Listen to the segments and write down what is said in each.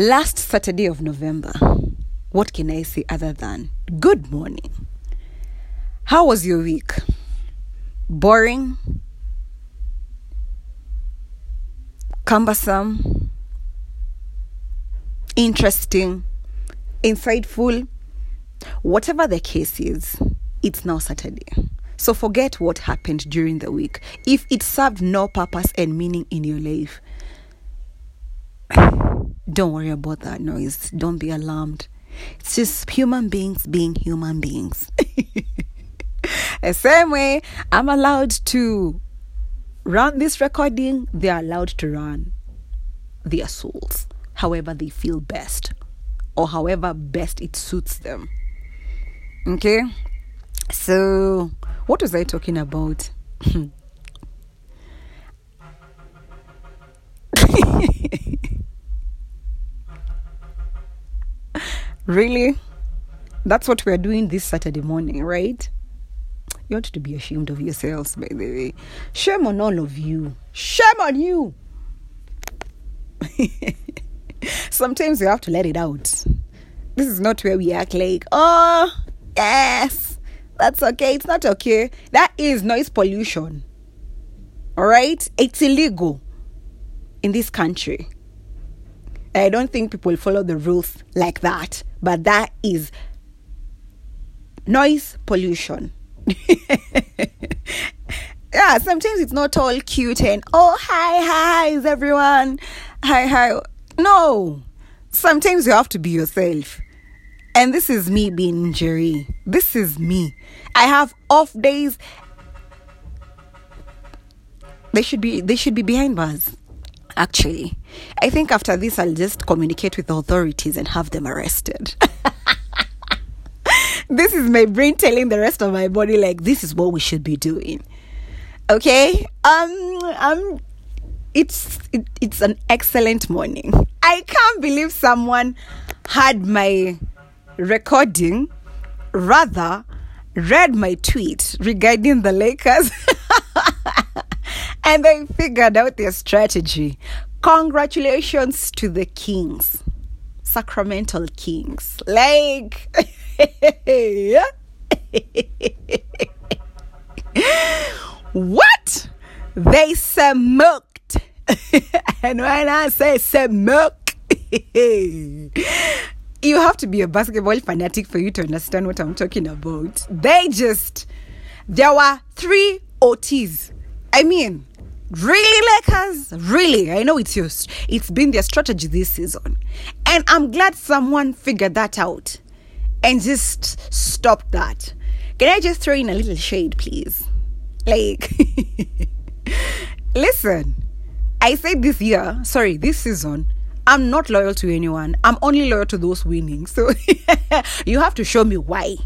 Last Saturday of November. What can I say other than good morning? How was your week? Boring? Cumbersome? Interesting? Insightful? Whatever the case is, it's now Saturday. So forget what happened during the week. If it served no purpose and meaning in your life, don't worry about that noise. Don't be alarmed. It's just human beings being human beings. the same way I'm allowed to run this recording, they're allowed to run their souls however they feel best or however best it suits them. Okay? So, what was I talking about? really? That's what we're doing this Saturday morning, right? You ought to be ashamed of yourselves, by the way. Shame on all of you. Shame on you. Sometimes you have to let it out. This is not where we act like, oh, yes, that's okay. It's not okay. That is noise pollution. All right? It's illegal in this country. I don't think people follow the rules like that, but that is noise pollution. yeah, sometimes it's not all cute and oh hi hi is everyone hi hi. No, sometimes you have to be yourself. And this is me being Jerry. This is me. I have off days. They should be they should be behind bars. Actually, I think after this I'll just communicate with the authorities and have them arrested. this is my brain telling the rest of my body like this is what we should be doing. Okay? Um um it's it, it's an excellent morning. I can't believe someone had my recording rather read my tweet regarding the Lakers and they figured out their strategy. Congratulations to the Kings, Sacramento Kings. Like, what? They smoked. and when I say smoke, you have to be a basketball fanatic for you to understand what I'm talking about. They just, there were three OTs. I mean, really, Lakers? Really? I know it's your, it's been their strategy this season. And I'm glad someone figured that out and just stopped that. Can I just throw in a little shade, please? Like, listen, I said this year, sorry, this season, I'm not loyal to anyone. I'm only loyal to those winning. So you have to show me why.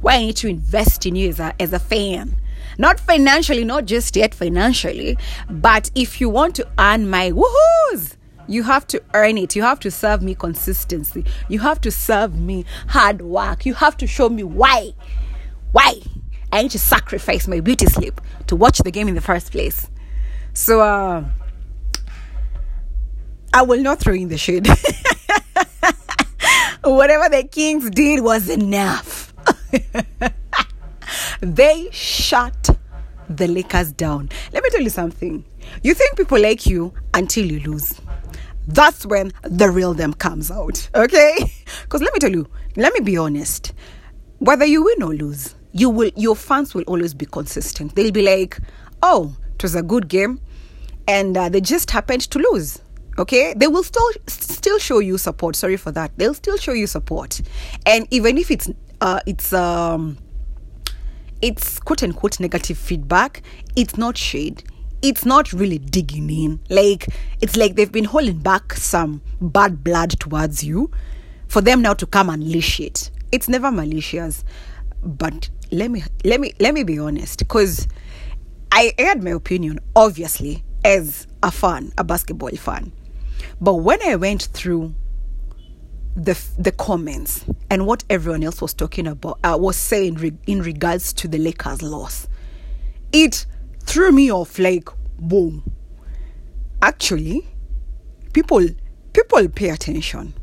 Why I need to invest in you as a, as a fan. Not financially, not just yet financially, but if you want to earn my woohoos, you have to earn it. You have to serve me consistency. You have to serve me hard work. You have to show me why. Why? I need to sacrifice my beauty sleep to watch the game in the first place. So, uh, I will not throw in the shade. Whatever the Kings did was enough. they shut the Lakers down. Let me tell you something. You think people like you until you lose. That's when the real them comes out. Okay? Because let me tell you, let me be honest. Whether you win or lose, you will your fans will always be consistent. They'll be like, "Oh, it was a good game, and uh, they just happened to lose." okay they will still still show you support sorry for that they'll still show you support and even if it's uh it's um it's quote unquote negative feedback. It's not shade. It's not really digging in. Like it's like they've been holding back some bad blood towards you for them now to come and unleash it. It's never malicious. But let me let me let me be honest because I aired my opinion obviously as a fan a basketball fan. But when I went through the the comments and what everyone else was talking about uh, was saying re- in regards to the Lakers loss, it threw me off like boom. Actually, people people pay attention.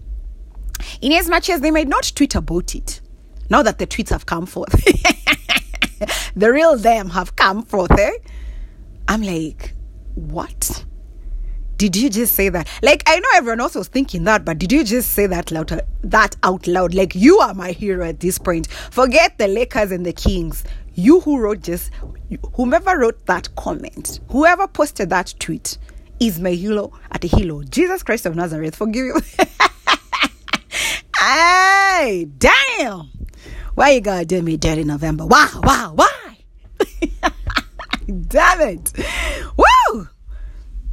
In as much as they might not tweet about it, now that the tweets have come forth, the real them have come forth, eh? I'm like, what? Did you just say that? Like, I know everyone else was thinking that, but did you just say that loud, that out loud? Like, you are my hero at this point. Forget the Lakers and the Kings. You who wrote just, whomever wrote that comment, whoever posted that tweet, is my hero at a hero. Jesus Christ of Nazareth, forgive you. hey, damn. Why you gotta do me dirty November? Why, why, why? damn it.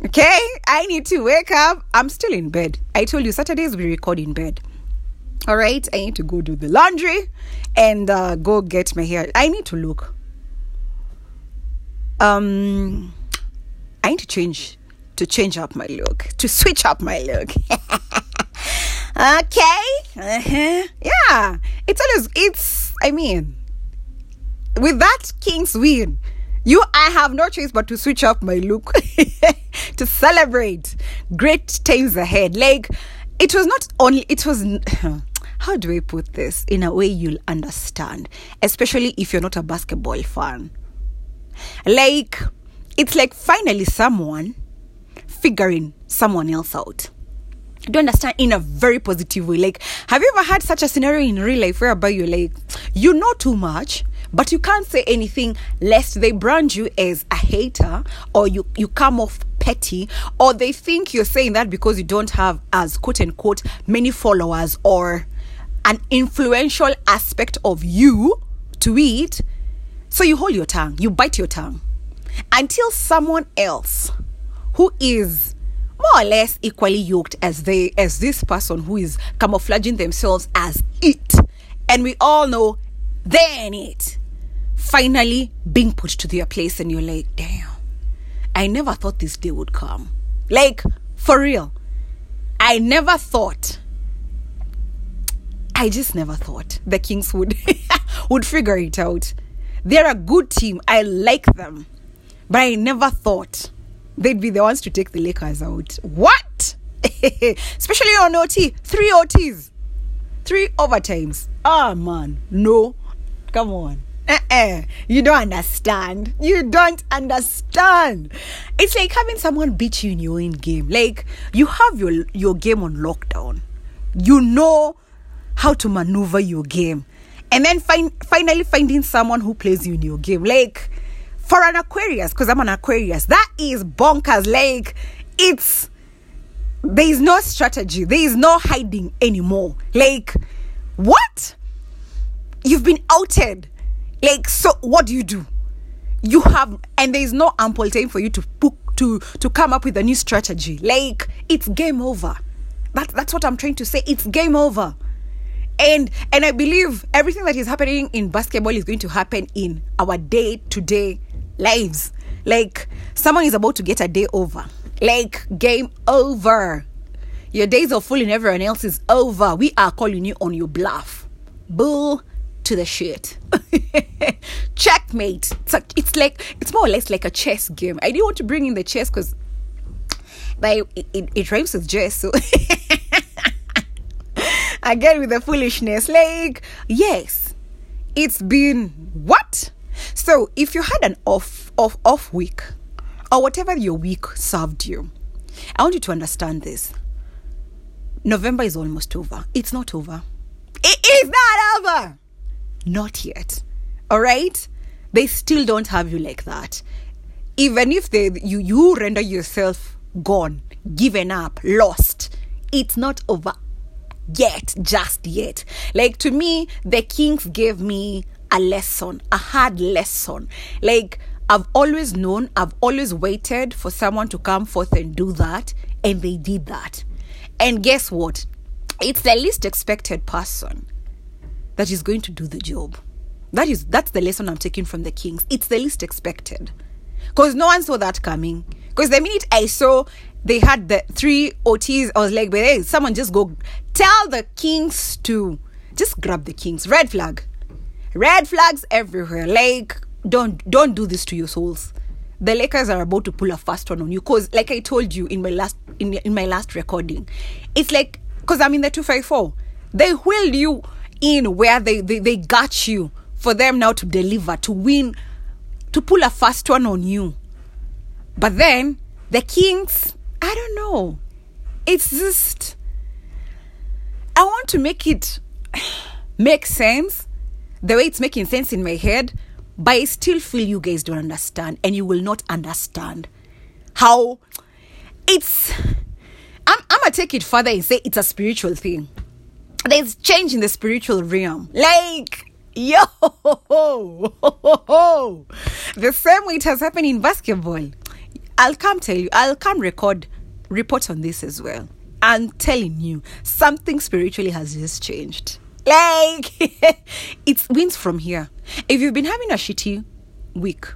Okay, I need to wake up. I'm still in bed. I told you Saturdays we record in bed. All right, I need to go do the laundry and uh, go get my hair. I need to look. Um, I need to change to change up my look, to switch up my look. okay, uh-huh. yeah, it's always it's. I mean, with that King's win, you I have no choice but to switch up my look to celebrate great times ahead. Like it was not only it was. How do I put this in a way you'll understand, especially if you're not a basketball fan? Like, it's like finally someone figuring someone else out. Do you understand in a very positive way? Like, have you ever had such a scenario in real life whereby you're like, you know too much, but you can't say anything lest they brand you as a hater or you, you come off petty or they think you're saying that because you don't have as quote unquote many followers or an influential aspect of you to it. So you hold your tongue, you bite your tongue until someone else who is more or less equally yoked as they as this person who is camouflaging themselves as it and we all know then it finally being put to their place and you're like damn i never thought this day would come like for real i never thought i just never thought the kings would would figure it out they're a good team i like them but i never thought they'd be the ones to take the Lakers out. What? Especially on OT. Three OTs. Three overtimes. Ah, oh, man. No. Come on. Uh-uh. You don't understand. You don't understand. It's like having someone beat you in your own game. Like you have your your game on lockdown. You know how to maneuver your game. And then find finally finding someone who plays you in your game. Like for an Aquarius, because I'm an Aquarius, that is bonkers. Like, it's there is no strategy, there is no hiding anymore. Like, what? You've been outed. Like, so what do you do? You have, and there is no ample time for you to book to to come up with a new strategy. Like, it's game over. That, that's what I'm trying to say. It's game over and and i believe everything that is happening in basketball is going to happen in our day to day lives. Like someone is about to get a day over. Like game over. Your days of fooling everyone else is over. We are calling you on your bluff. Bull to the shit. Checkmate. It's, it's like it's more or less like a chess game. I didn't want to bring in the chess because but it, it, it rhymes with chess, so again with the foolishness. Like, yes, it's been what? So if you had an off off off week or whatever your week served you, I want you to understand this. November is almost over. It's not over. It is not over. Not yet. All right? They still don't have you like that. Even if they you you render yourself gone, given up, lost, it's not over yet, just yet. Like to me, the kings gave me a lesson, a hard lesson. Like, I've always known, I've always waited for someone to come forth and do that, and they did that. And guess what? It's the least expected person that is going to do the job. That is that's the lesson I'm taking from the Kings. It's the least expected. Because no one saw that coming. Because the minute I saw they had the three OTs, I was like, but hey, someone just go tell the Kings to just grab the Kings. Red flag red flags everywhere like don't don't do this to your souls the Lakers are about to pull a fast one on you. Cause like I told you in my last in, in my last recording, it's like because I'm in the two five four. They wheeled you in where they, they they got you for them now to deliver to win to pull a fast one on you. But then the Kings, I don't know. It's just I want to make it make sense the way it's making sense in my head, but I still feel you guys don't understand and you will not understand how it's. I'm, I'm gonna take it further and say it's a spiritual thing. There's change in the spiritual realm. Like, yo, the same way it has happened in basketball. I'll come tell you, I'll come record, report on this as well. I'm telling you, something spiritually has just changed. Like, it wins from here. If you've been having a shitty week,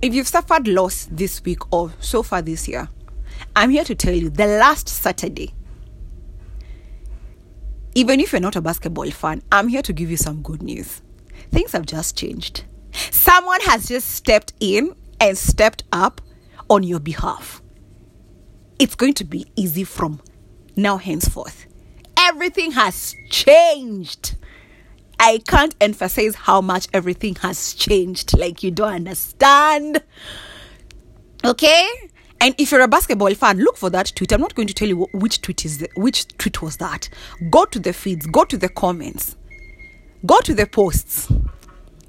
if you've suffered loss this week or so far this year, I'm here to tell you the last Saturday, even if you're not a basketball fan, I'm here to give you some good news. Things have just changed. Someone has just stepped in and stepped up on your behalf. It's going to be easy from now henceforth. Everything has changed. I can't emphasize how much everything has changed. Like, you don't understand. Okay? And if you're a basketball fan, look for that tweet. I'm not going to tell you which tweet is the, which tweet was that. Go to the feeds, go to the comments, go to the posts.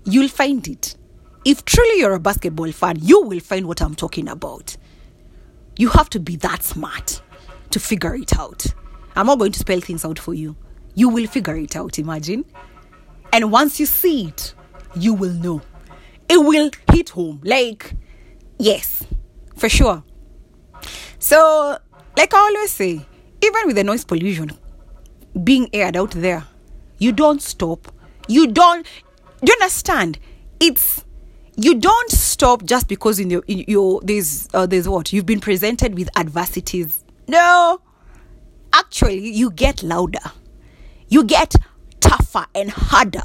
You'll find it. If truly you're a basketball fan, you will find what I'm talking about. You have to be that smart to figure it out. I'm not going to spell things out for you. You will figure it out, imagine. And once you see it, you will know. It will hit home. Like, yes, for sure. So, like I always say, even with the noise pollution being aired out there, you don't stop. You don't. Do you understand? It's you don't stop just because in your in your there's uh, there's what you've been presented with adversities. No, actually, you get louder. You get tougher and harder.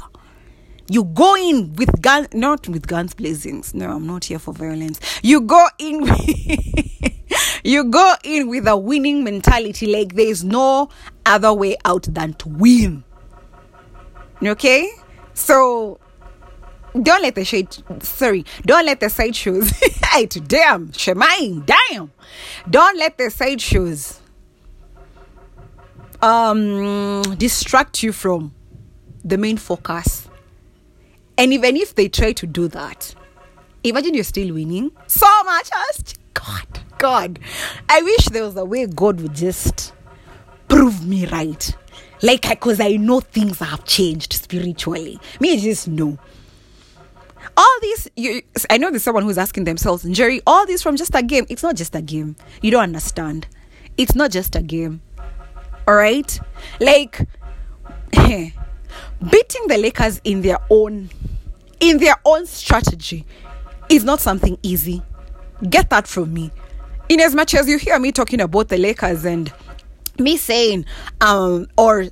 You go in with guns, not with guns blazing. No, I'm not here for violence. You go in, you go in with a winning mentality. Like there's no other way out than to win. Okay, so don't let the shade. Sorry, don't let the side shows. hey, damn, Shemaine, damn. Don't let the side shows um distract you from the main focus. And even if they try to do that, imagine you're still winning so much. God, I wish there was a way God would just prove me right. Like, because I know things have changed spiritually. Me, just know. All these, you, I know there's someone who's asking themselves, Jerry, all this from just a game. It's not just a game. You don't understand. It's not just a game. All right? Like, beating the Lakers in their own in their own strategy is not something easy. Get that from me. In as much as you hear me talking about the Lakers and me saying um or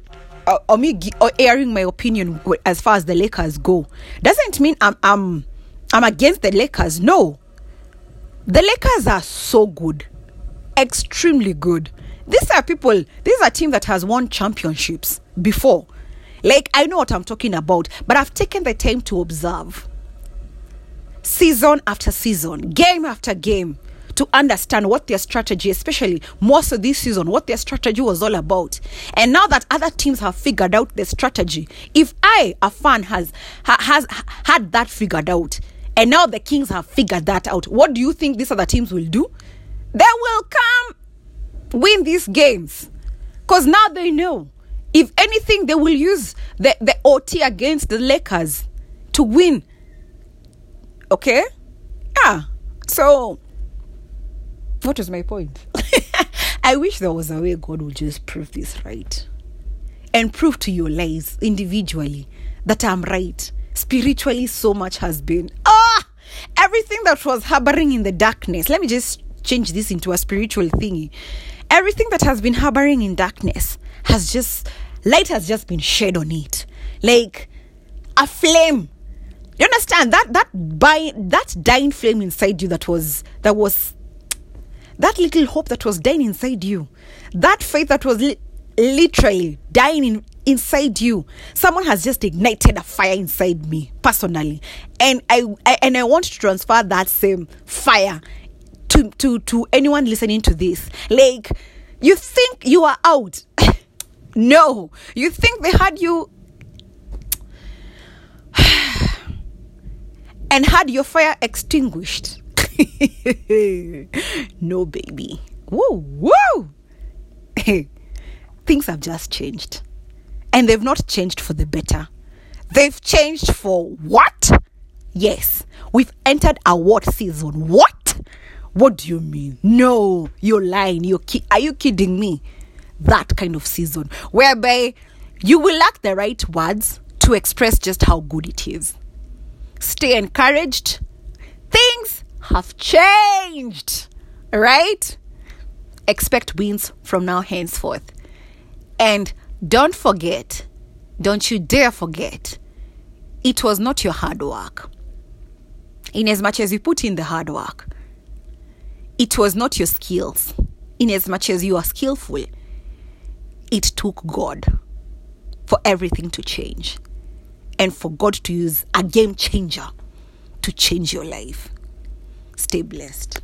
uh, or me or airing my opinion as far as the Lakers go doesn't mean I'm I'm I'm against the Lakers. No. The Lakers are so good. Extremely good. These are people, these are team that has won championships before. Like, I know what I'm talking about, but I've taken the time to observe season after season, game after game, to understand what their strategy, especially more so this season, what their strategy was all about. And now that other teams have figured out their strategy, if I, a fan, has ha, has had that figured out, and now the Kings have figured that out, what do you think these other teams will do? They will come win these games because now they know if anything they will use the, the ot against the lakers to win okay yeah so what was my point. I wish there was a way god would just prove this right and prove to your lives individually that i'm right. Spiritually so much has been ah everything that was harboring in the darkness. Let me just change this into a spiritual thingy. Everything that has been harboring in darkness has just light has just been shed on it. Like a flame. You understand? That that by that dying flame inside you that was that was that little hope that was dying inside you, that faith that was li- literally dying in, inside you. Someone has just ignited a fire inside me personally, and I, I and I want to transfer that same fire to to to anyone listening to this. Like you think you are out. no, you think they had you and had your fire extinguished. no, baby. Woo, woo. Things have just changed. And they've not changed for the better. They've changed for what? Yes, we've entered a what season? What? What do you mean? No, you're lying. You're ki- are you kidding me? That kind of season whereby you will lack the right words to express just how good it is. Stay encouraged. Things have changed, right? Expect wins from now henceforth. And don't forget, don't you dare forget, it was not your hard work. In as much as you put in the hard work, it was not your skills. In as much as you are skillful, it took God for everything to change and for God to use a game changer to change your life. Stay blessed.